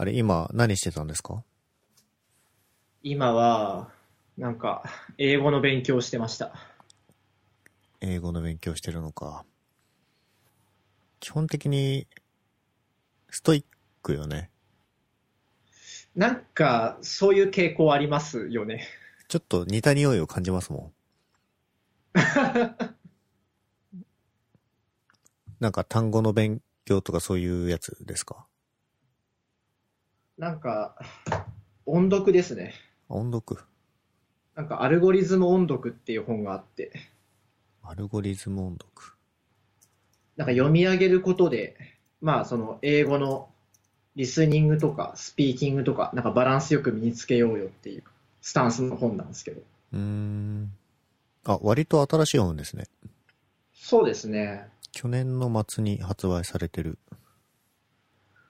あれ、今、何してたんですか？今は、なんか、英語の勉強してました。英語の勉強してるのか。基本的に、ストイックよね。なんか、そういう傾向ありますよね。ちょっと似た匂いを感じますもん。なんか単語の勉強とかそういうやつですか？なんか、音読ですね。音読。なんか、アルゴリズム音読っていう本があって、アルゴリズム音読。なんか読み上げることで、まあ、その、英語のリスニングとか、スピーキングとか、なんかバランスよく身につけようよっていうスタンスの本なんですけど。うーん。あ、割と新しい本ですね。そうですね。去年の末に発売されてる。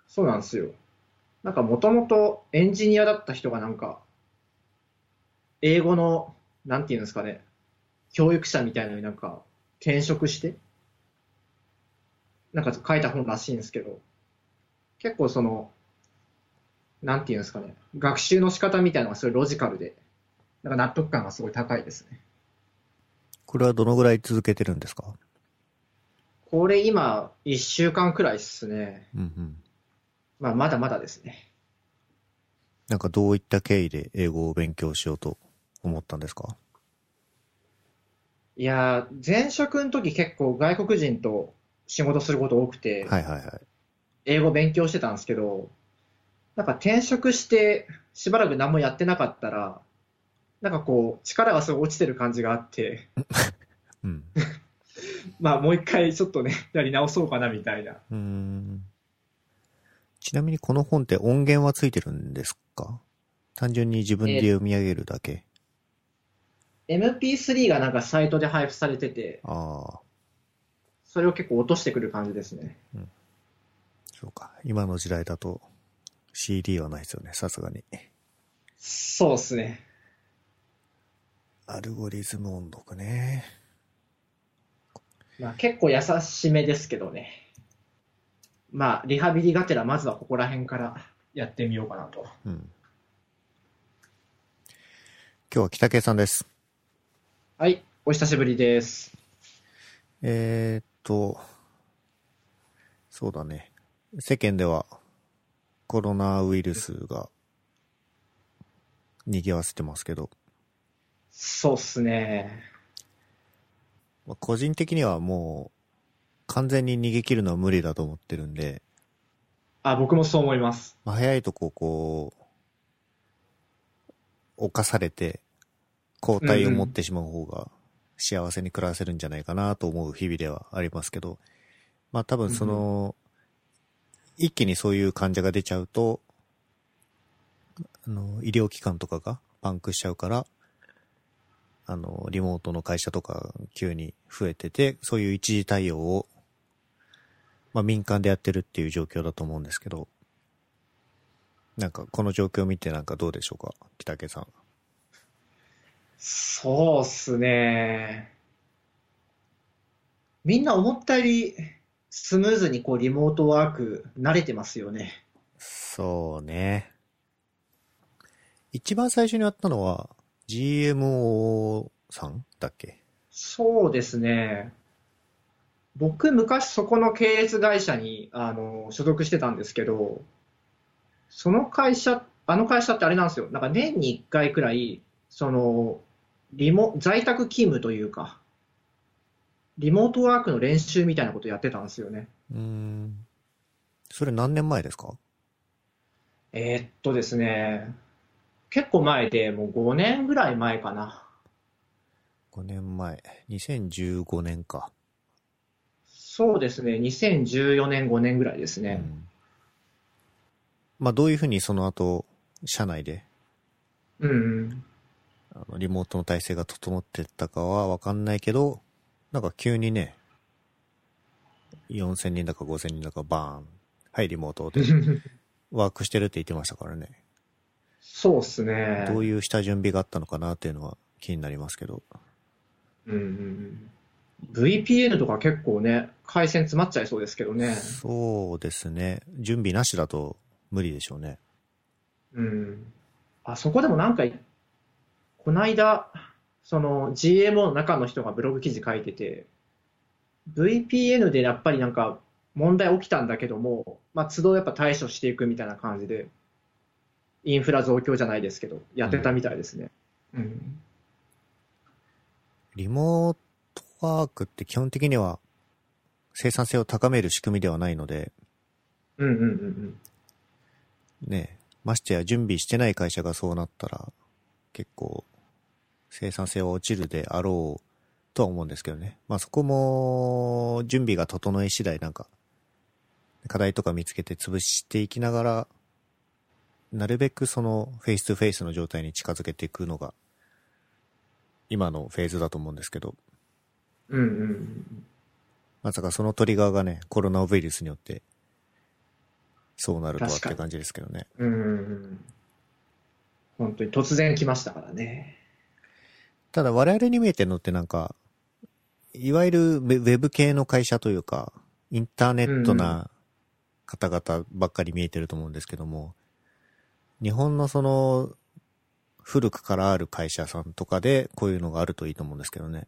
そうなんですよ。なんかもともとエンジニアだった人がなんか、英語の、なんていうんですかね、教育者みたいなのになんか転職して、なんか書いた本らしいんですけど、結構その、なんていうんですかね、学習の仕方みたいなのがすごいロジカルで、なんか納得感がすごい高いですね。これはどのぐらい続けてるんですか？これ今、1週間くらいっすね。うんうん。まあ、まだまだですね。なんかどういった経緯で英語を勉強しようと思ったんですか？いやー、前職の時結構外国人と仕事すること多くて、はいはいはい。英語勉強してたんですけど、なんか転職してしばらく何もやってなかったら、なんかこう、力がすごい落ちてる感じがあって、うん。まあもう一回ちょっとね、やり直そうかなみたいな。うーん。ちなみにこの本って音源はついてるんですか？単純に自分で読み上げるだけ。MP3 がなんかサイトで配布されてて、ああ、それを結構落としてくる感じですね。そうか。今の時代だと CD はないですよね、さすがに。そうっすね。アルゴリズム音読ね。まあ結構優しめですけどね。まあ、リハビリがてらまずはここら辺からやってみようかなと。うん。今日は北系さんです。はい、お久しぶりです。えー、っと、そうだね。世間ではコロナウイルスが賑わせてますけど、そうっすね。まあ個人的にはもう完全に逃げ切るのは無理だと思ってるんで、あ、僕もそう思います。まあ、早いとここう、犯されて抗体を持ってしまう方が幸せに暮らせるんじゃないかなと思う日々ではありますけど、まあ多分その、一気にそういう患者が出ちゃうと、あの、医療機関とかがパンクしちゃうから、あの、リモートの会社とか急に増えてて、そういう一時対応を、まあ民間でやってるっていう状況だと思うんですけど、なんかこの状況を見てなんかどうでしょうか？北家さん。そうっすね。みんな思ったよりスムーズにこうリモートワーク慣れてますよね。そうね。一番最初にやったのは GMO さんだっけ？そうですね。僕、昔そこの系列会社にあの所属してたんですけど、その会社、あの会社ってあれなんですよ。なんか年に1回くらい、その、リモ、在宅勤務というか、リモートワークの練習みたいなことやってたんですよね。うーん。それ何年前ですか？えーっとですね、結構前で、もう5年ぐらい前かな。?5 年前。2015年か。そうですね、2014年、5年ぐらいですね。うんまあどういうふうにその後、社内でうん、うん。あのリモートの体制が整ってったかはわかんないけど、なんか急にね、4000人だか5000人だかバーン。はい、リモートで ワークしてるって言ってましたからね。そうっすね。どういう下準備があったのかなっていうのは気になりますけど。うんうんうん。VPN とか結構ね、回線詰まっちゃいそうですけどね。そうですね。準備なしだと無理でしょうね。うん。あそこでもなんか、この間、その GMO の中の人がブログ記事書いてて、VPN でやっぱりなんか問題起きたんだけども、まあ、都度やっぱ対処していくみたいな感じで、インフラ増強じゃないですけど、やってたみたいですね。うん。リモートワークって基本的には生産性を高める仕組みではないので、うんうんうんうん。ね、ましてや準備してない会社がそうなったら、結構生産性は落ちるであろうとは思うんですけどね。まあそこも準備が整い次第なんか、課題とか見つけて潰していきながら、なるべくその face to face の状態に近づけていくのが、今のフェーズだと思うんですけど、うんうんうん。まさかそのトリガーがね、コロナウイルスによって、そうなるとはって感じですけどね。うんうんうん。本当に突然来ましたからね。ただ我々に見えてるのってなんか、いわゆるウェ、ウェブ系の会社というか、インターネットな方々ばっかり見えてると思うんですけども、日本のその、古くからある会社さんとかでこういうのがあるといいと思うんですけどね。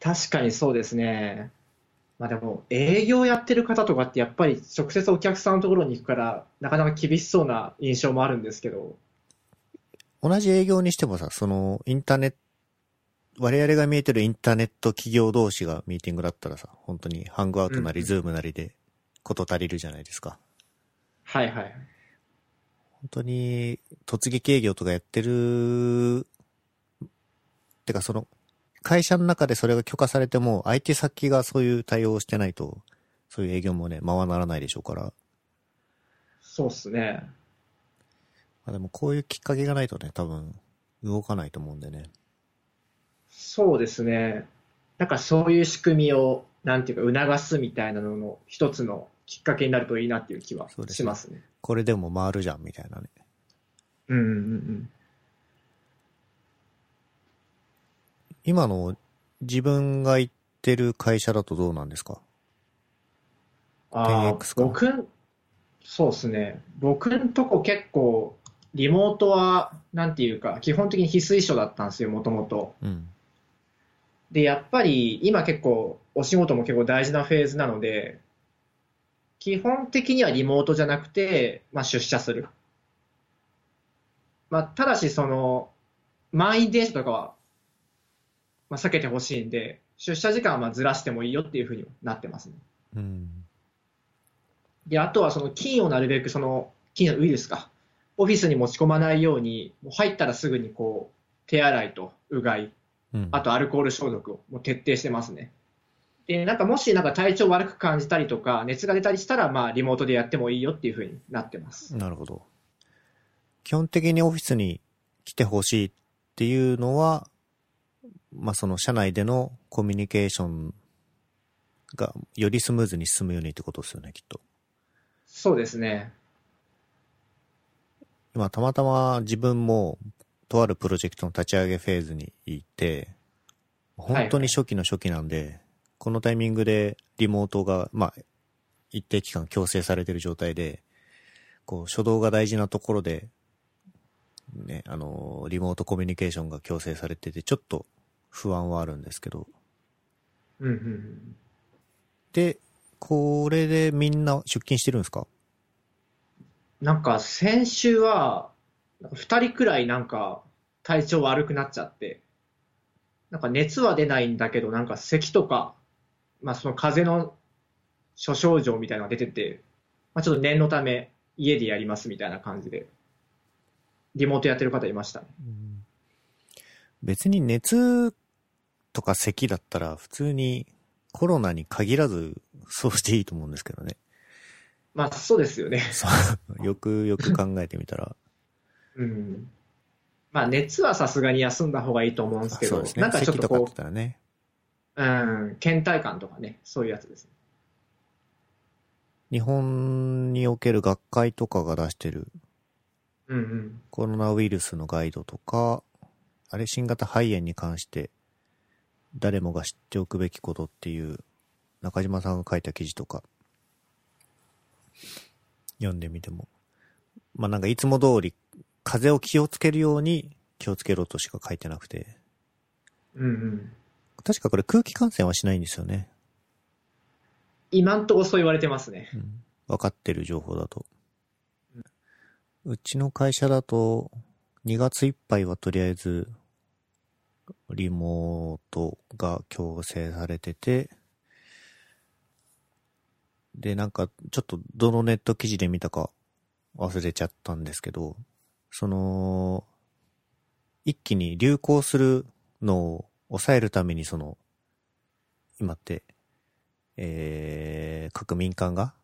確かにそうですね。まあでも、営業やってる方とかってやっぱり直接お客さんのところに行くから、なかなか厳しそうな印象もあるんですけど、同じ営業にしてもさ、そのインターネット、我々が見えてるインターネット企業同士がミーティングだったらさ、本当に Hangout なりうん Zoom なりでこと足りるじゃないですか。はいはい。本当に突撃営業とかやってる、てかその、会社の中でそれが許可されても、相手先がそういう対応をしてないと、そういう営業もね、ままならないでしょうから。まそうっすね。あでもこういうきっかけがないとね、多分、動かないと思うんでね。そうですね。なんかそういう仕組みを、なんていうか、促すみたいなのの一つのきっかけになるといいなっていう気はそうですねしますね。これでも回るじゃん、みたいなね。うんうんうん今の自分が行ってる会社だとどうなんですか？ああ 10X か僕ん、そうですね。僕んとこ結構、リモートは、なんていうか、基本的に非推奨だったんですよ、もともと。うん。で、やっぱり今結構お仕事も結構大事なフェーズなので、基本的にはリモートじゃなくて、まあ、出社する。まあ、ただしその、満員電車とかは、まあ、避けてほしいんで、出社時間はまあずらしてもいいよっていうふうになってますね。うん。で、あとはその菌をなるべくその、菌のウイルスか、オフィスに持ち込まないように、もう入ったらすぐにこう、手洗いとうがい、うん。あとアルコール消毒をもう徹底してますね。で、なんかもしなんか体調悪く感じたりとか、熱が出たりしたら、まあリモートでやってもいいよっていうふうになってます。なるほど。基本的にオフィスに来てほしいっていうのは、まあその社内でのコミュニケーションがよりスムーズに進むようにってことですよね、きっと。そうですね。今たまたま自分もとあるプロジェクトの立ち上げフェーズにいて、本当に初期の初期なんで、このタイミングでリモートが、まあ、一定期間強制されてる状態で、こう、初動が大事なところで、ね、あの、リモートコミュニケーションが強制されてて、ちょっと不安はあるんですけど、うんうんうん。で、これでみんな出勤してるんですか？なんか先週は、なんか2人くらいなんか体調悪くなっちゃって、なんか熱は出ないんだけど、なんか咳とか、まあその風邪の諸症状みたいなのが出てて、まあちょっと念のため家でやりますみたいな感じで、リモートやってる方いましたね。別に熱とか咳だったら普通にコロナに限らずそうしていいと思うんですけどね。まあそうですよね。そうよくよく考えてみたら。うん。まあ熱はさすがに休んだ方がいいと思うんですけど、ね。なんかちょっとこたらね。う、うん、倦怠感とかね、そういうやつですね。日本における学会とかが出してるうんうん。コロナウイルスのガイドとか、あれ新型肺炎に関して誰もが知っておくべきことっていう中島さんが書いた記事とか読んでみても。まあなんかいつも通り風を気をつけるように気をつけろとしか書いてなくて。うんうん。確かこれ空気感染はしないんですよね。今んとこそう言われてますね。うん。分かってる情報だと。うちの会社だと、2月いっぱいはとりあえず、リモートが強制されてて、で、なんか、ちょっとどのネット記事で見たか忘れちゃったんですけど、その、一気に流行するのを抑えるためにその、今って、えー、各民間が、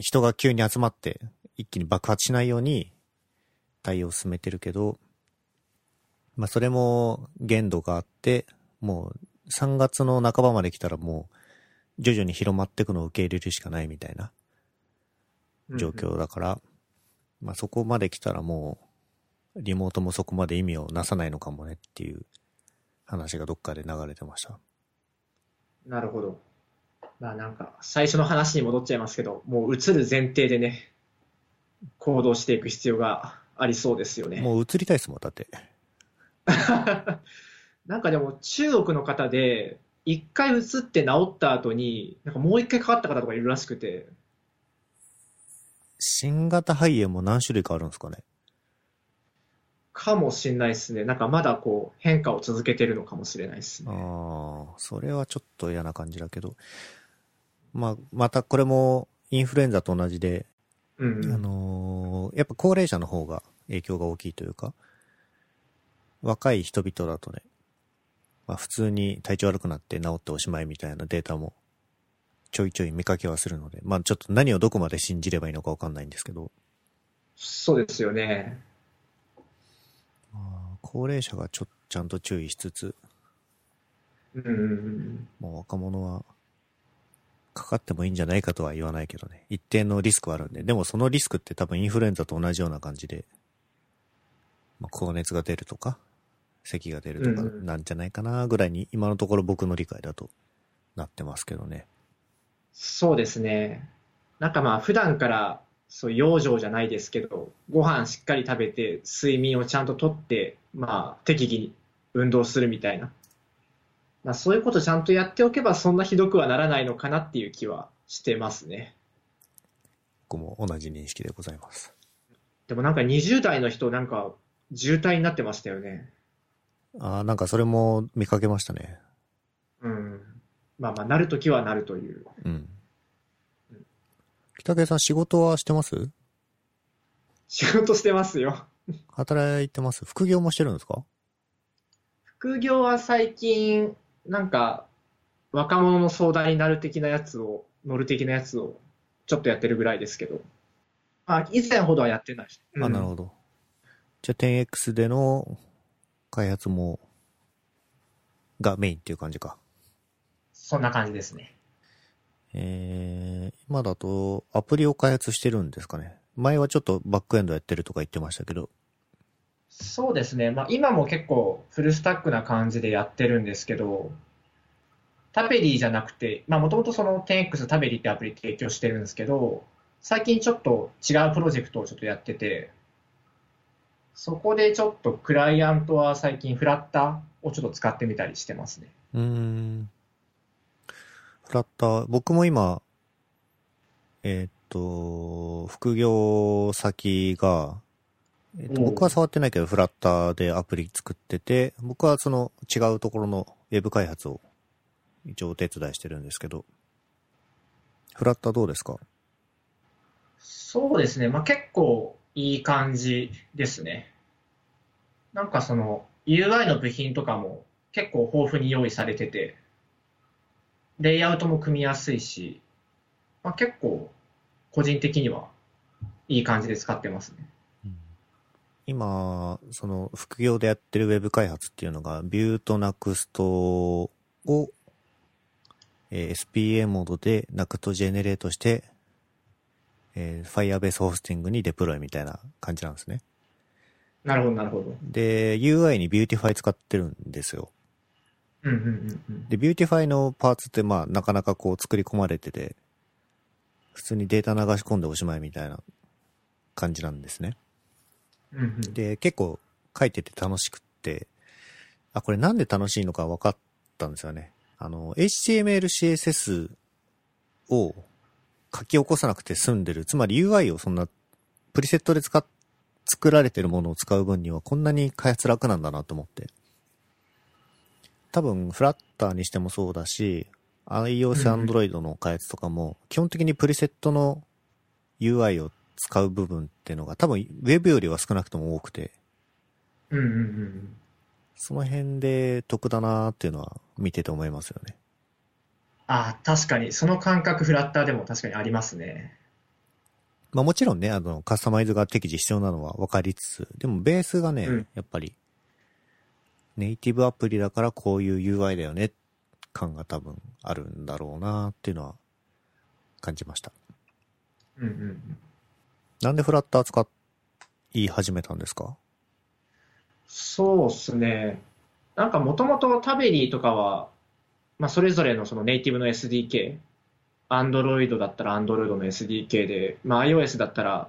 人が急に集まって一気に爆発しないように対応を進めてるけど、まあそれも限度があって、もう3月の半ばまで来たらもう徐々に広まっていくのを受け入れるしかないみたいな状況だから、まあそこまで来たらもうリモートもそこまで意味をなさないのかもねっていう話がどっかで流れてました。なるほど。まあなんか、最初の話に戻っちゃいますけど、もう映る前提でね、行動していく必要がありそうですよね。もう移りたいですもん、だって。なんかでも中国の方で、一回移って治った後に、なんかもう一回かかった方とかいるらしくて、新型肺炎も何種類かあるんですかね？かもしれないですね。なんかまだこう変化を続けてるのかもしれないですね。ああ、それはちょっと嫌な感じだけど。まあ、またこれもインフルエンザと同じで、うんうんあのーやっぱ高齢者の方が影響が大きいというか、若い人々だとね、まあ普通に体調悪くなって治っておしまいみたいなデータもちょいちょい見かけはするので、まあちょっと何をどこまで信じればいいのかわかんないんですけど、そうですよね。まあ高齢者がちょちゃんと注意しつつ、うんうんうん。もう若者は、かかってもいいんじゃないかとは言わないけどね。一定のリスクはあるんで。でもそのリスクって多分インフルエンザと同じような感じで、まあ、高熱が出るとか、咳が出るとかなんじゃないかなぐらいに、今のところ僕の理解だとなってますけどね。そうですね。なんかまあ普段からそう養生じゃないですけど、ご飯しっかり食べて、睡眠をちゃんととって、まあ適宜に運動するみたいな。まあそういうことちゃんとやっておけばそんなひどくはならないのかなっていう気はしてますね。僕も同じ認識でございます。でもなんか20代の人なんか渋滞になってましたよね。ああ、なんかそれも見かけましたね。うん。まあまあなるときはなるという。うん。北家さん仕事はしてます？仕事してますよ。働いてます？副業もしてるんですか？副業は最近、なんか、若者の相談になる的なやつを、乗る的なやつを、ちょっとやってるぐらいですけど。あ、以前ほどはやってないし。あ、なるほど。じゃあ 10X での開発も、がメインっていう感じか。そんな感じですね。えー、今だとアプリを開発してるんですかね。前はちょっとバックエンドやってるとか言ってましたけど。そうですね。まあ今も結構フルスタックな感じでやってるんですけど、タペリーじゃなくて、まあもともとその 10X タペリーってアプリ提供してるんですけど、最近ちょっと違うプロジェクトをちょっとやってて、そこでちょっとクライアントは最近フラッターをちょっと使ってみたりしてますね。うーん。フラッター、僕も今、えーっと、副業先が、えーっと僕は触ってないけど、フラッターでアプリ作ってて、僕はその違うところのウェブ開発を一応お手伝いしてるんですけど、フラッターどうですか？そうですね。まあ結構いい感じですね。なんかその UI の部品とかも結構豊富に用意されてて、レイアウトも組みやすいし、まあ、結構個人的にはいい感じで使ってますね。今、その副業でやってるウェブ開発っていうのが、ビューと Next を、え SPA モードで Next ジェネレートして、えー Firebase ホスティングにデプロイみたいな感じなんですね。なるほど、なるほど。で、UI に Beautify 使ってるんですよ。うんうんうんうん。で、Beautify のパーツってまあなかなかこう作り込まれてて、普通にデータ流し込んでおしまいみたいな感じなんですね。うんうん。で、結構書いてて楽しくって、あ、これなんで楽しいのか分かったんですよね。あの、HTML、CSS を書き起こさなくて済んでる。つまり UI をそんなプリセットで使っ、作られてるものを使う分にはこんなに開発楽なんだなと思って。多分、フラッターにしてもそうだし、iOS、Android の開発とかも、基本的にプリセットの UI を使う部分っていうのが多分 Web よりは少なくとも多くて、うんうんうん。その辺で得だなーっていうのは見てて思いますよね。ああ、確かに、その感覚フラッターでも確かにありますね。まあもちろんね、あの、カスタマイズが適時必要なのは分かりつつ、でもベースがね、うんやっぱり、ネイティブアプリだからこういう UI だよね、感が多分あるんだろうなっていうのは感じました。うんうんうん。なんでフラッター使い始めたんですか？そうですね。なんかもともとタベリーとかは、まあ、それぞれのそのネイティブの SDK、Android だったら Android の SDK で、まあ、iOS だったら、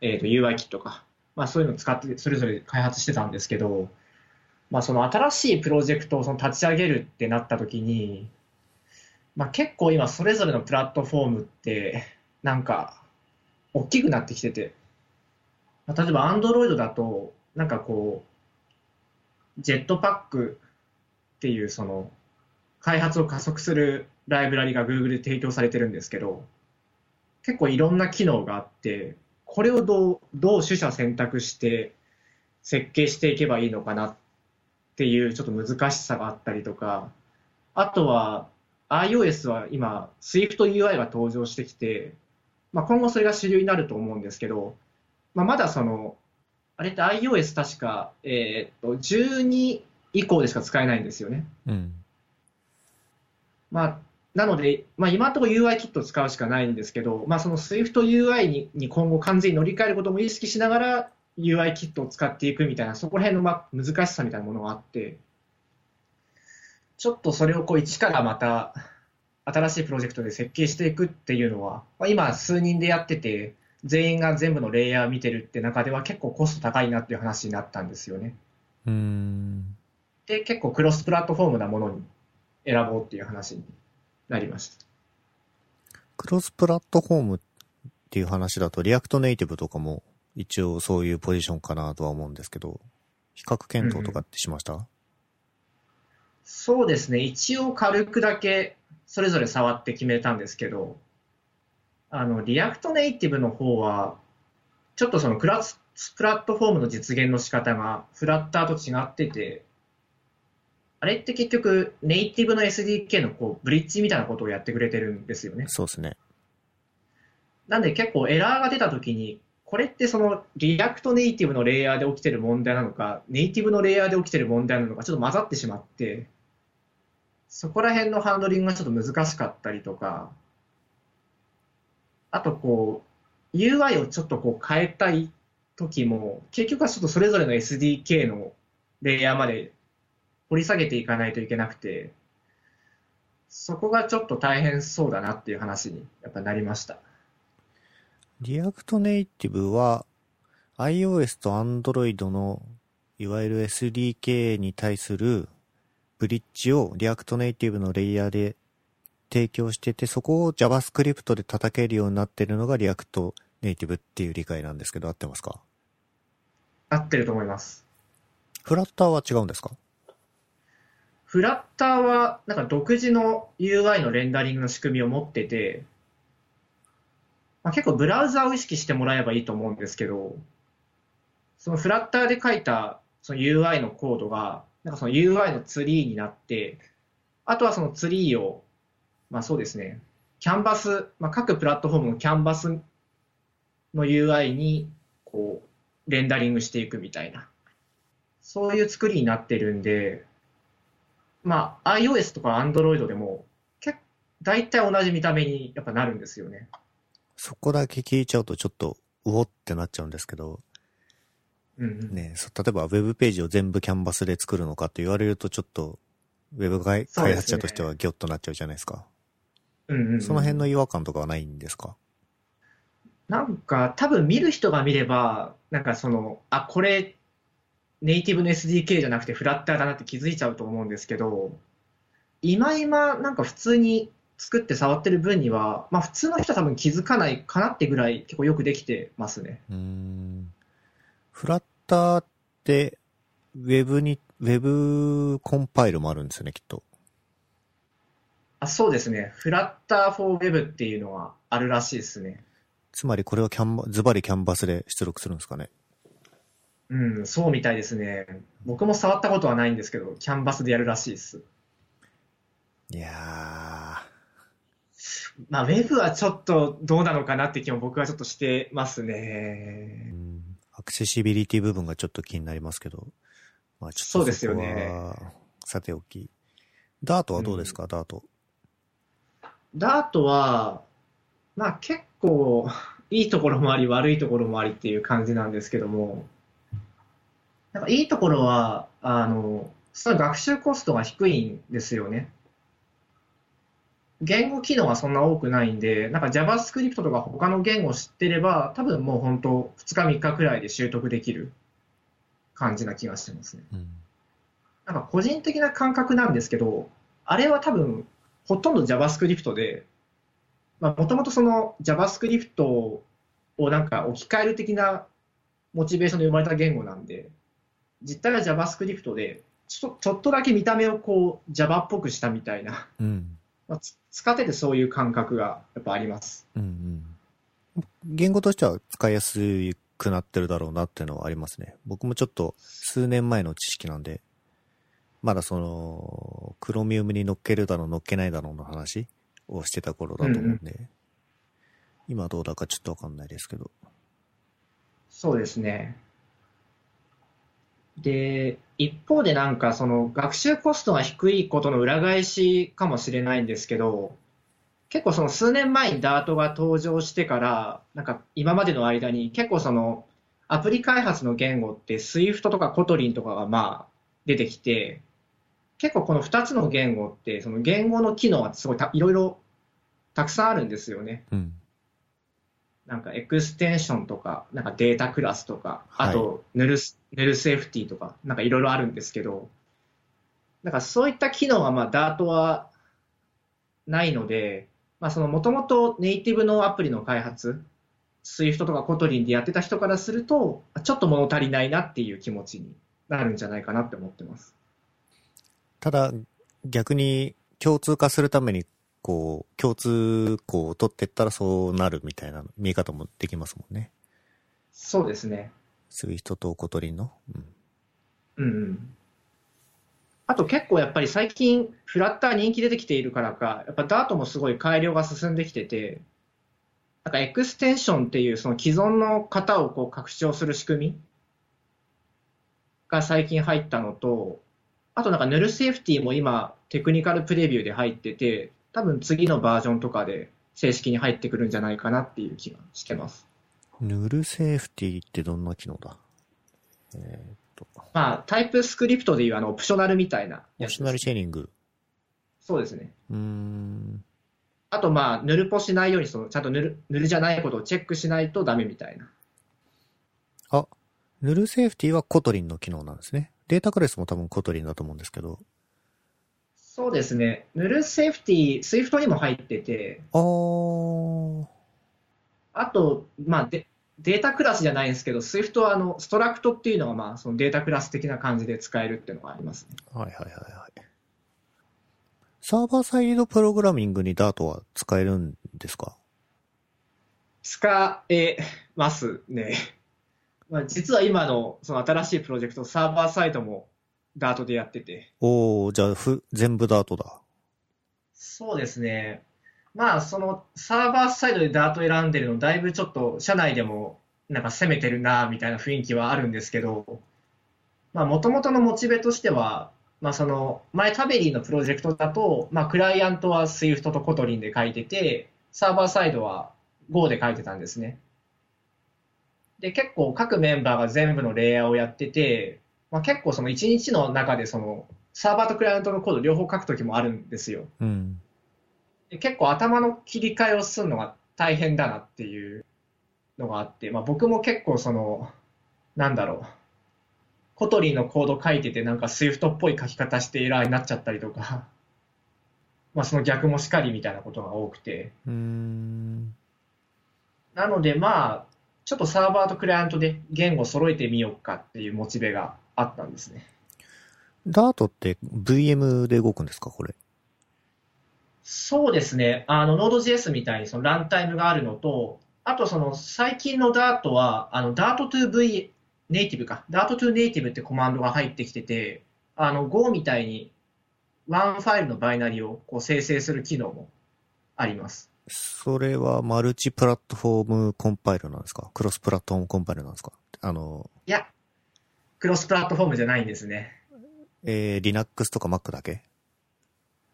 えーと UIKit とか、まあ、そういうのを使ってそれぞれ開発してたんですけど、まあ、その新しいプロジェクトをその立ち上げるってなった時に、まあ、結構今それぞれのプラットフォームってなんか大きくなってきてて、まあ例えば Android だとなんかこうジェットパックっていうその開発を加速するライブラリが Google で提供されてるんですけど、結構いろんな機能があって、これをどう、どう取捨選択して設計していけばいいのかなっていうちょっと難しさがあったりとか、あとは iOS は今 SwiftUI が登場してきて、まあ、今後それが主流になると思うんですけど、まあ、まだその、あれって iOS 確か、えーっと、12以降でしか使えないんですよね。うん。まあ、なので、まあ、今のところ UI キットを使うしかないんですけど、まあ、その SwiftUI にに今後完全に乗り換えることも意識しながら UI キットを使っていくみたいな、そこら辺のまあ難しさみたいなものがあって、ちょっとそれをこう一からまた新しいプロジェクトで設計していくっていうのは、まあ、今数人でやってて、全員が全部のレイヤー見てるって中では結構コスト高いなっていう話になったんですよね。うーん。で、結構 cross-platform なものに選ぼうっていう話になりました。 cross-platform っていう話だと、 React Native とかも一応そういうポジションかなとは思うんですけど、比較検討とかってしました、そうですね、一応軽くだけそれぞれ触って決めたんですけど、あの、 React Native の方は、ちょっとその cross-platform の実現の仕方がフラッターと違ってて、あれって結局ネイティブの SDK のこうブリッジみたいなことをやってくれてるんですよね。そうですね。なんで結構エラーが出たときに、これってその React Native のレイヤーで起きてる問題なのか、ネイティブのレイヤーで起きてる問題なのか、ちょっと混ざってしまって、そこら辺のハンドリングがちょっと難しかったりとか、あとこう、UI をちょっとこう変えたい時も、結局はちょっとそれぞれの SDK のレイヤーまで掘り下げていかないといけなくて、そこがちょっと大変そうだなっていう話にやっぱなりました。 React Native は iOS と Android のいわゆる SDK に対するブリッジを React Native のレイヤーで提供してて、そこを JavaScript で叩けるようになってるのが React Native っていう理解なんですけど、合ってますか？合ってると思います。フラッターは違うんですか？フラッターは、なんか独自の UI のレンダリングの仕組みを持ってて、まあ、結構ブラウザを意識してもらえばいいと思うんですけど、そのフラッターで書いたその UI のコードが、なんかその UI のツリーになって、あとはそのツリーを、まあそうですね、キャンバス、まあ、各プラットフォームのキャンバスの UI にこうレンダリングしていくみたいな、そういう作りになってるんで、まあ、iOS とか Android でも、結大体同じ見た目にやっぱなるんですよね。そこだけ聞いちゃうとちょっと、うおってなっちゃうんですけど、うんうん、ね、そ例えばウェブページを全部キャンバスで作るのかって言われるとちょっと、ウェブ開発者としてはギョッとなっちゃうじゃないですか。うんうんうんその辺の違和感とかはないんですか？なんか、多分見る人が見れば、なんかその、あ、これ、ネイティブの SDK じゃなくてフラッターだなって気づいちゃうと思うんですけど、今今、なんか普通に作って触ってる分には、まあ普通の人は多分気づかないかなってぐらい結構よくできてますね。うーん。フラッターって、ウェブに、ウェブコンパイルもあるんですよね、きっと。あ、そうですね。フラッター for Web っていうのはあるらしいですね。つまりこれはキャンバ、ズバリキャンバスで出力するんですかね。うん、そうみたいですね。僕も触ったことはないんですけど、キャンバスでやるらしいです。いやまあ、ウェブはちょっとどうなのかなって気も僕はちょっとしてますー、ねう。ん、アクセシビリティ部分がちょっと気になりますけど。まあちょっとそうですよこねはさておき。ダートはどうですか、ダート。ダートは、まあ結構いいところもあり悪いところもありっていう感じなんですけども、なんかいいところは、あの、その学習コストが低いんですよね。言語機能はそんな多くないんで、なんか JavaScript とか他の言語を知ってれば、多分もう本当2日3日くらいで習得できる感じな気がしてますね。うん。なんか個人的な感覚なんですけど、あれは多分、ほとんど JavaScript で、まあ、もともとその JavaScript をなんか置き換える的なモチベーションで生まれた言語なんで、実態は JavaScript で、ちょちょっとだけ見た目をこう Java っぽくしたみたいな、うん。まあ、つ使っててそういう感覚がやっぱあります。うんうん。言語としては使いやすくなってるだろうなっていうのはありますね。僕もちょっと数年前の知識なんで、まだその、クロミウムに乗っけるだろう乗っけないだろうの話をしてた頃だと思うんで、今どうだかちょっとわかんないですけど。そうですね。で、一方でなんかその学習コストが低いことの裏返しかもしれないんですけど、結構その数年前に Dart が登場してから、なんか今までの間に結構そのアプリ開発の言語って Swift とか Kotlin とかがまあ出てきて、結構この2つの言語ってその言語の機能がすごいいろいろたくさんあるんですよね。うん。なんかエクステンションとか、なんかデータクラスとか、はいあとヌルス、ヌルセーフティとか、なんかいろいろあるんですけど、なんかそういった機能はまあ Dart はないので、まあそのもともとネイティブのアプリの開発、Swift とか Kotlin でやってた人からすると、ちょっと物足りないなっていう気持ちになるんじゃないかなって思ってます。ただ、逆に共通化するために、こう、共通項を取ってったらそうなるみたいな見え方もできますもんね。そうですね。 Swift と Kotlin の。うん。うんうん。あと結構やっぱり最近フラッター人気出てきているからか、やっぱ Dart もすごい改良が進んできてて、なんか extension っていうその既存の型をこう拡張する仕組みが最近入ったのと、あとなんかヌルセーフティも今テクニカルプレビューで入ってて、多分次のバージョンとかで正式に入ってくるんじゃないかなっていう気がしてます。ヌルセーフティってどんな機能だ？えーっと、まあタイプスクリプトでいうあのオプショナルみたいなオやつですプショナルチェーニング。そうですね。うーん。あと、まあ、ヌルポしないように、その、ちゃんとヌル、ヌルじゃないことをチェックしないとダメみたいな。あ、 null safety は Kotlin の機能なんですね。 data class も多分 Kotlin だと思うんですけど。そうですね。 null safety、Swift にも入ってて、あー。あと、まあ、で data class じゃないんですけど、 Swift は、あの、 struct っていうのが、まあ、その data class 的な感じで使えるっていうのがありますね。はいはいはいはい。サーバーサイドプログラミングに Dart は使えるんですか？使えますね。まあ、実は今の、その新しいプロジェクト、サーバーサイドも Dart でやってて、おー、じゃあふ、全部 Dart だ。そうですね。まあ、そのサーバーサイドでダート選んでるの、だいぶちょっと社内でもなんか攻めてるなみたいな雰囲気はあるんですけど、まあ、もともとのモチベとしては、まあ、その前、タベリーのプロジェクトだと、まあ、クライアントは Swift と Kotlin で書いてて、サーバーサイドは Go で書いてたんですね。で、結構各メンバーが全部のレイヤーをやってて、まあ、結構その1日の中でそのサーバーとクライアントのコード両方書くときもあるんですよ。うん。で結構頭の切り替えをするのが大変だなっていうのがあって、まあ、僕も結構その、なんだろう、 Kotlin のコード書いてて、なんか Swift っぽい書き方してエラーになっちゃったりとか、まあ、その逆もしかりみたいなことが多くて。なので、まあ、ちょっとサーバーとクライアントで言語を揃えてみようかっていうモチベがあったんですね。ダートって VM で動くんですかこれ？そうですね。あの、Node.js みたいにそのランタイムがあるのと、あとその最近の Dart は、あの、Dart to V ネイティブか。Dart to Native ってコマンドが入ってきてて、あの、Go みたいにワンファイルのバイナリをこう生成する機能もあります。それはマルチプラットフォームコンパイルなんですか？クロスプラットフォームコンパイルなんですか？あの、いや、クロスプラットフォームじゃないんですね。えー、Linux とか Mac だけ？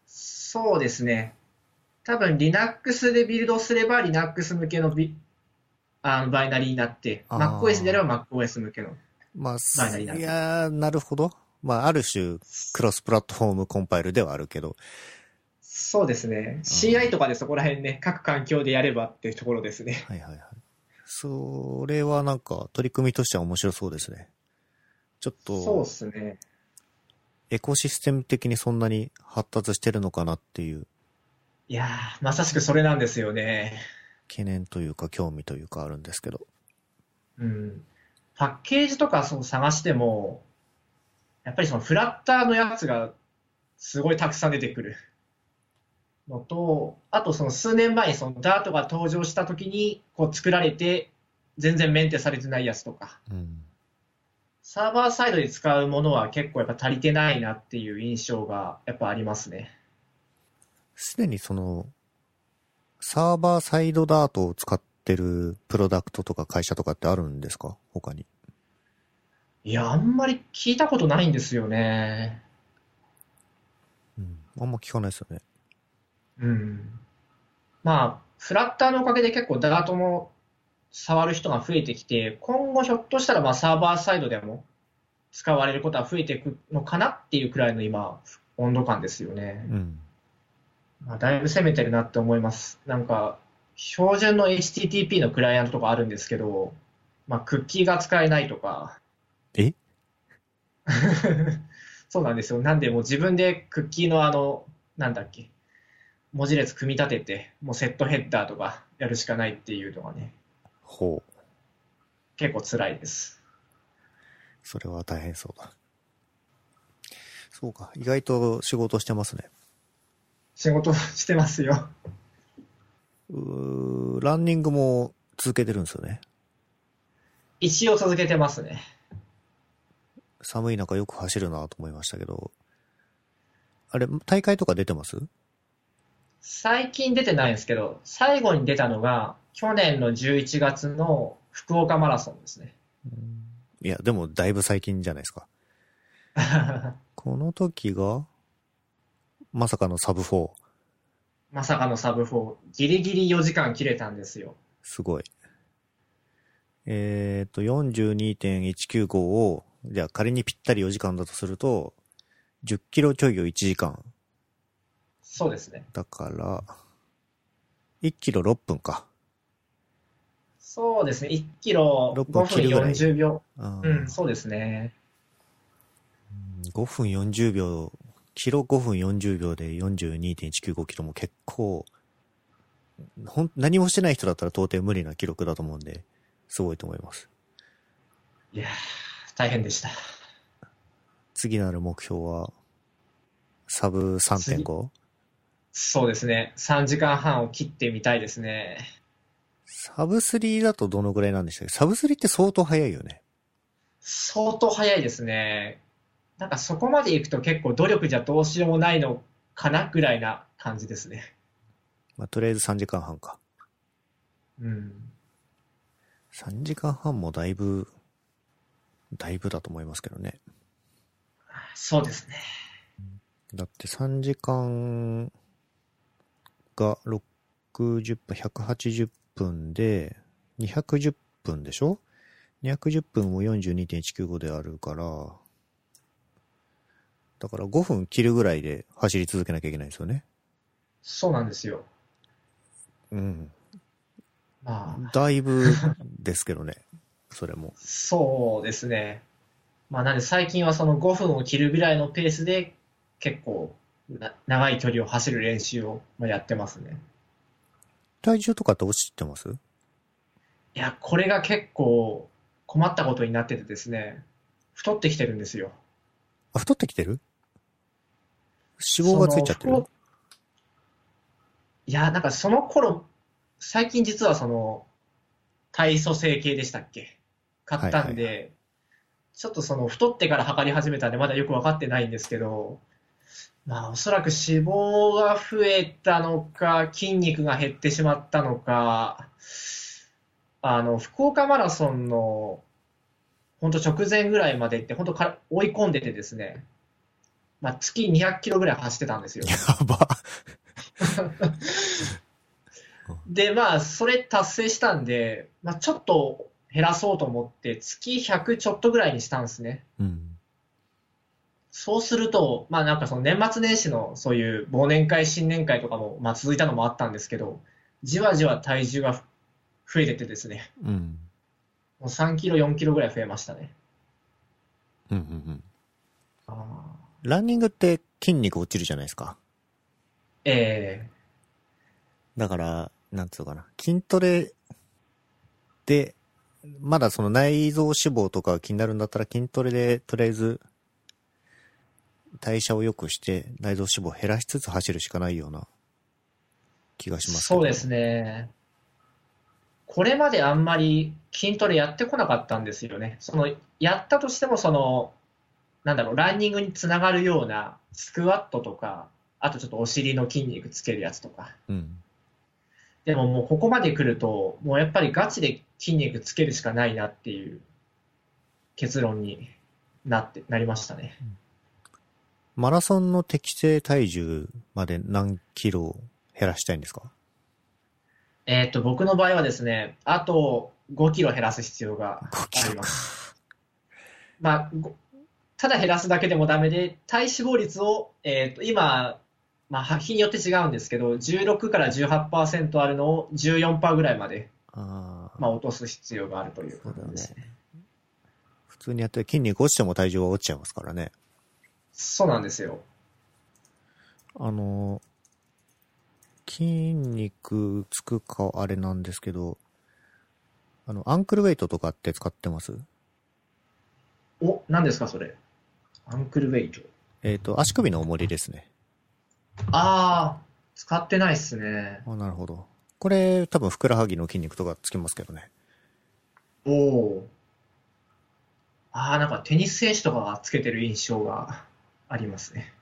そうですね。多分 Linux でビルドすれば Linux 向けのビあのバイナリーになって、MacOS であれば MacOS 向けの。まあ、バイナリーなんだいやー、なるほど。まあ、ある種、クロスプラットフォームコンパイルではあるけど、そうですね。CI とかでそこら辺ね、各環境でやればっていうところですね。はいはいはい。それはなんか、取り組みとしては面白そうですね。ちょっそうでと、すね。エコシステム的にそんなに発達してるのかなっていういやー、まさしくそれなんですよね。懸念というか興味というかあるんですけど。うん。パッケージとかそう探しても、やっぱりそのフラッターのやつがすごいたくさん出てくるのと、あとその数年前にその Dart が登場した時にこう作られて全然メンテされてないやつとか、うん。サーバーサイドで使うものは結構やっぱ足りてないなっていう印象がやっぱありますね。すでにその、サーバーサイドダートを使ってるプロダクトとか会社とかってあるんですか？他に。いや、あんまり聞いたことないんですよね。うん。あんま聞かないですよね。うん。まあ、フラッターのおかげで結構ダートも触る人が増えてきて、今後ひょっとしたらまあサーバーサイドでも使われることは増えていくのかなっていうくらいの今、温度感ですよね。うん。まあ、だいぶ攻めてるなって思います。なんか、標準の HTTP のクライアントとかあるんですけど、まあ、クッキーが使えないとか、え？そうなんですよ。なんでもう自分でクッキーのあの、なんだっけ、文字列組み立てて、もうセットヘッダーとかやるしかないっていうのがね、ほう。結構辛いです。それは大変そうだ。そうか。意外と仕事してますね。仕事してますよ。うーランニングも続けてるんですよね。一応続けてますね。寒い中よく走るなと思いましたけど。あれ、大会とか出てます？最近出てないんですけど、最後に出たのが、去年の11月の福岡マラソンですね。いや、でもだいぶ最近じゃないですか。この時が、まさかのサブ4。まさかのサブ4、ギリギリ4時間切れたんですよ。すごい。えっ、と、42.195を、じゃあ仮にぴったり4時間だとすると、10キロちょいを1時間。そうですね。だから、1キロ6分か。そうですね。1キロ6 5分分切るぐらい40秒。うん、そうですね。5分40秒、キロ5分40秒で42.195キロも結構、ほん、何もしてない人だったら到底無理な記録だと思うんで、すごいと思います。いやー、大変でした。次なる目標は、サブ 3.5? そうですね。3時間半を切ってみたいですね。サブ3だとどのぐらいなんでしたっけ？サブ3って相当早いよね。相当早いですね。なんかそこまで行くと結構努力じゃどうしようもないのかなぐらいな感じですね。まあ、とりあえず3時間半か。うん。3時間半もだいぶ、だいぶだと思いますけどね。そうですね。だって3時間が60分、180分で、210分でしょ ?210 分を42.195であるから、だから5分切るぐらいで走り続けなきゃいけないんですよね。そうなんですよ。うん。まあ、だいぶですけどね。それも。そうですね。まあ、なんで最近はその5分を切るぐらいのペースで結構な長い距離を走る練習をまあやってますね。体重とかって落ちてます？いや、これが結構困ったことになっててですね、太ってきてるんですよ。あ、太ってきてる？脂肪がついちゃってる？いや、なんかその頃、最近実はその、体組成計でしたっけ？買ったんで、はい。ちょっとその太ってから測り始めたんでまだよくわかってないんですけど、まあおそらく脂肪が増えたのか、筋肉が減ってしまったのか、あの、福岡マラソンの、本当直前ぐらいまで行って、本当か追い込んでてですね、まあ月200キロぐらい走ってたんですよ。やば。で、まあ、それ達成したんで、まあ、ちょっと減らそうと思って、月100ちょっとぐらいにしたんですね。うん。そうすると、まあなんかその年末年始のそういう忘年会、新年会とかも、まあ続いたのもあったんですけど、じわじわ体重が増えててですね、うん。もう3キロ、4キロぐらい増えましたね。うんうんうん。あランニングって筋肉落ちるじゃないですか。えだから、なんつうのかな。筋トレで、まだその内臓脂肪とかが気になるんだったら筋トレでとりあえず代謝を良くして内臓脂肪を減らしつつ走るしかないような気がえします。そうですね。これまであんまり筋トレやってこなかったんですよね。その、やったとしてもその、なんだろう、ランニングにつながるようなスクワットとか、あとちょっとお尻の筋肉つけるやつとか。うん。でももうここまで来ると、もうやっぱりガチで筋肉つけるしかないなっていう結論になって、なりましたね。マラソンの適正体重まで何キロ減らしたいんですか？えっと、僕の場合はですね、あと5キロ減らす必要が5あります。まあ、ごただ減らすだけでもダメで、体脂肪率を、えっと、今、まあ、日によって違うんですけど、16から18%あるのを14%ぐらいまで、ああ、まあ、落とす必要があるというそうだよね感じですね。普通にやって筋肉落ちても体重は落ちちゃいますからね。そうなんですよ。あの、筋肉つくかあれなんですけど、あの、アンクルウェイトとかって使ってます？お、何ですか、それ。アンクルウェイト。えっ、と、足首の重りですね。ああ、使ってないっすね。あ、なるほど。これ、多分、ふくらはぎの筋肉とかつきますけどね。おお。ああ、なんかテニス選手とかがつけてる印象がありますね。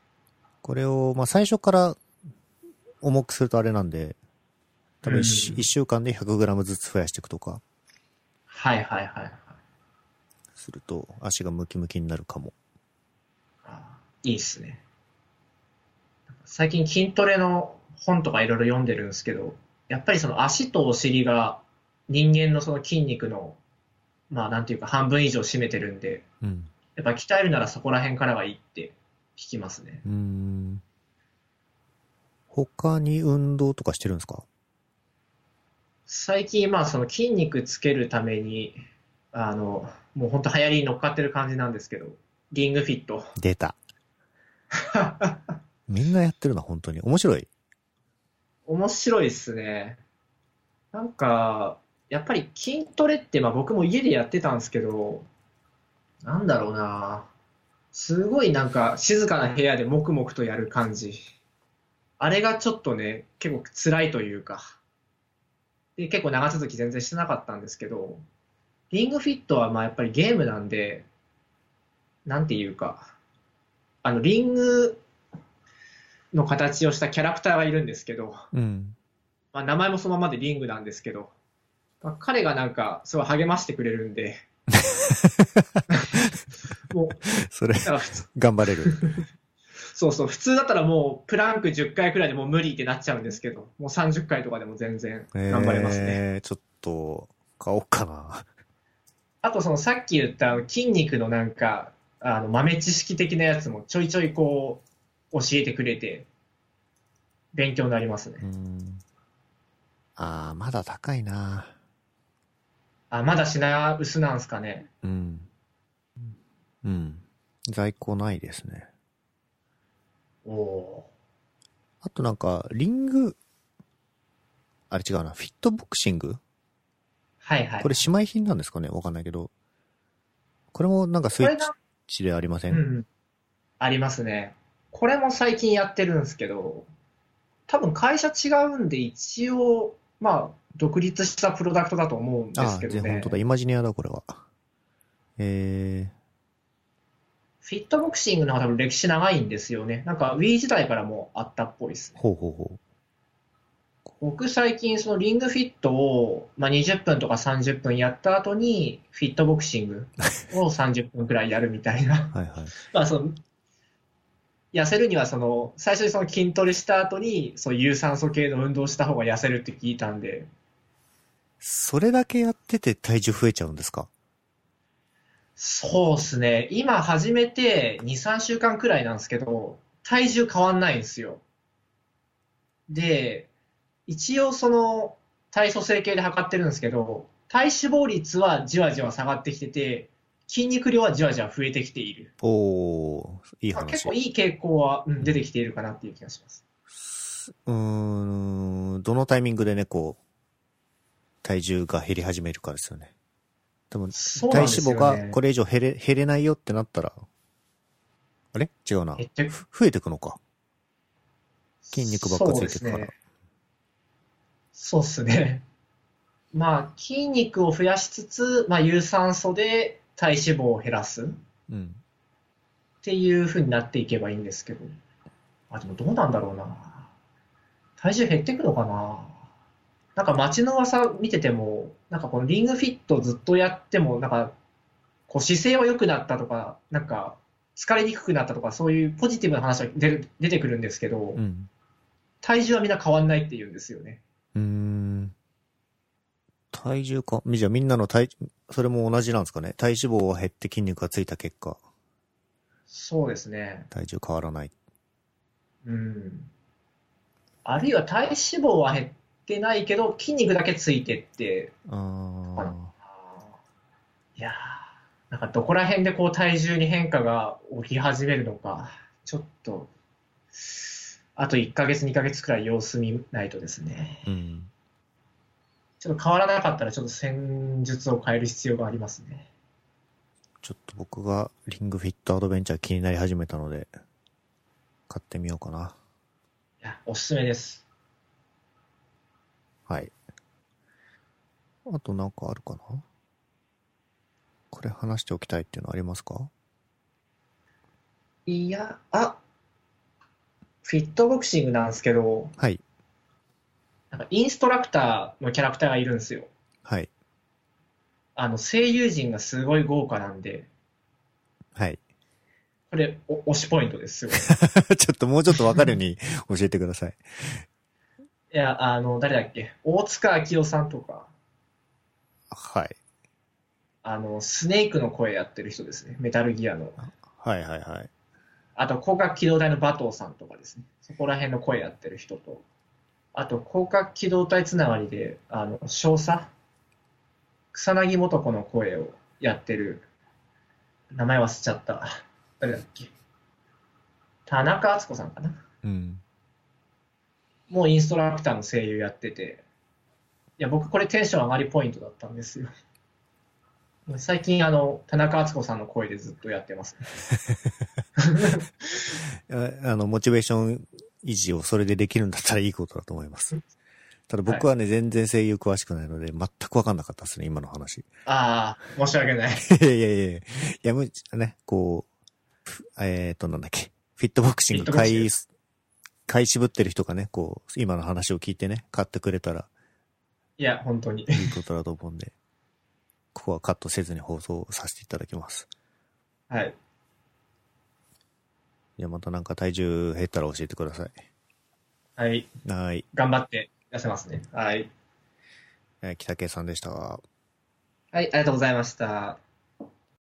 これを、まあ、最初から重くするとあれなんで、多分一、うん一週間で 100g ずつ増やしていくとかはいはいはいはい。すると、足がムキムキになるかも。あーいいっすね。最近筋トレの本とかいろいろ読んでるんですけど、やっぱりその足とお尻が人間のその筋肉の、まあなんていうか半分以上占めてるんで、うん。やっぱ鍛えるならそこら辺からがいいって聞きますね。うーん。他に運動とかしてるんですか？最近まあその筋肉つけるために、あの、もう本当流行りに乗っかってる感じなんですけど、リングフィット。出た。みんなやってるな、本当に。面白い？面白いっすね。なんか、やっぱり筋トレって、まあ僕も家でやってたんですけど、なんだろうな。すごいなんか静かな部屋で黙々とやる感じ。あれがちょっとね、結構辛いというか。で、結構長続き全然してなかったんですけど、リングフィットはまあやっぱりゲームなんで、なんていうか、あの、リングの形をしたキャラクターがいるんですけど、うん。まあ、名前もそのままでリングなんですけど、まあ、彼がなんかすごい励ましてくれるんで、もう、それ、頑張れる。そうそう、普通だったらもうプランク10回くらいでもう無理ってなっちゃうんですけど、もう30回とかでも全然頑張れますね。えー、ちょっと、買おうかな。あとそのさっき言った筋肉のなんか、あの豆知識的なやつもちょいちょいこう教えてくれて、勉強になりますねう。ん。あー、まだ高いな。あ、まだ品薄なんすかね。うん。うん。在庫ないですね。おおあとなんか、リング、あれ違うな、フィットボクシング？ー。はいはい。これ姉妹品なんですかね？わかんないけど。これもなんかスイッチでありませうんん。ありますね。これも最近やってるんですけど、多分会社違うんで一応、まあ、独立したプロダクトだと思うんでああ、すけどねで本当。だ。イマジニアだ、これは。えフィットボクシングの方が多分歴史長いんですよね。なんか Wii 時代からもあったっぽいですー、ね。ほうほうほ僕最近そのリングフィットを、まあ、20分とか30分やった後にフィットボクシングを30分くらいやるみたいな。う。はいはい。まあその、痩せるにはその、最初にその筋トレした後に、そう有酸素系の運動した方が痩せるって聞いたんで、それだけやってて体重増えちゃうんですか？そうですね。今始めて2、3週間くらいなんですけど、体重変わんないんですよ。で、一応その体組成計で測ってるんですけど、体脂肪率はじわじわ下がってきてて、筋肉量はじわじわ増えてきている。おー、いいまあ結話。構いい傾向は、うん、出てきているかなっていう気がします。うーん、どのタイミングでね、こう、体重が減り始めるかですよね。多分、体脂肪ねがこれ以上減れ、減れないよってなったら、あれ？違うな。減ってふ増えてくのか。筋肉ばっかついてくから。そうですね。そうっすね。まあ、筋肉を増やしつつ、まあ、有酸素で体脂肪を減らすっうん。ていう風になっていけばいいんですけど。あ、でもどうなんだろうな。体重減っていくのかな。なんか街の噂見てても、なんかこのリングフィットずっとやっても、なんか、こう姿勢は良くなったとか、なんか、疲れにくくなったとか、そういうポジティブな話が出る出てくるんですけど、うん。体重はみんな変わんないって言うんですよね。うーん。体重か？じゃあみんなの体、それも同じなんですかね？体脂肪が減って筋肉がついた結果、そうですね。体重変わらない。うん。あるいは体脂肪は減ってないけど、筋肉だけついてって、あー。いやー、なんかどこら辺でこう体重に変化が起き始めるのか、ちょっと、あと1ヶ月、2ヶ月くらい様子見ないとですね。うん。ちょっと変わらなかったら、ちょっと戦術を変える必要がありますね。ちょっと僕がリングフィットアドベンチャー気になり始めたので、買ってみようかな。いや、おすすめです。はい。あとなんかあるかな？これ話しておきたいっていうのありますか？いや、あ、フィットボクシングなんですけど、はい。なんかインストラクターのキャラクターがいるんですよ。はい。あの、声優陣がすごい豪華なんで、はい。これ、お推しポイントですよ。ちょっともうちょっとわかるように教えてください。いや、あの、誰だっけ？大塚明夫さんとか、はい。あの、スネークの声やってる人ですね。メタルギアの。はいはいはい。あと、広角機動隊の馬頭さんとかですね。そこら辺の声やってる人と。あと、広角機動隊つながりで、あの、少佐？草薙素子の声をやってる。名前忘れちゃった。誰だっけ？田中敦子さんかな？うん。もうインストラクターの声優やってて、いや、僕これテンション上がりポイントだったんですよ。最近あの、田中敦子さんの声でずっとやってますね。あ あの、モチベーション維持をそれでできるんだったらいいことだと思います。ただ僕はね、全然声優詳しくないので、全くわかんなかったですね、今の話。ああ、申し訳ない。いやいやいやいや、む、ね、こう、ふえっ、と、なんだっけ、フィットボクシングフィットボクシング買い、渋ってる人がね、こう、今の話を聞いてね、買ってくれたらいや、本当に。いいことだと思うんで、ここはカットせずに放送させていただきます。はい。じゃあまたなんか体重減ったら教えてください。はい。はい。頑張って痩せますね。はい。えー北圭さんでした。はい、ありがとうございました。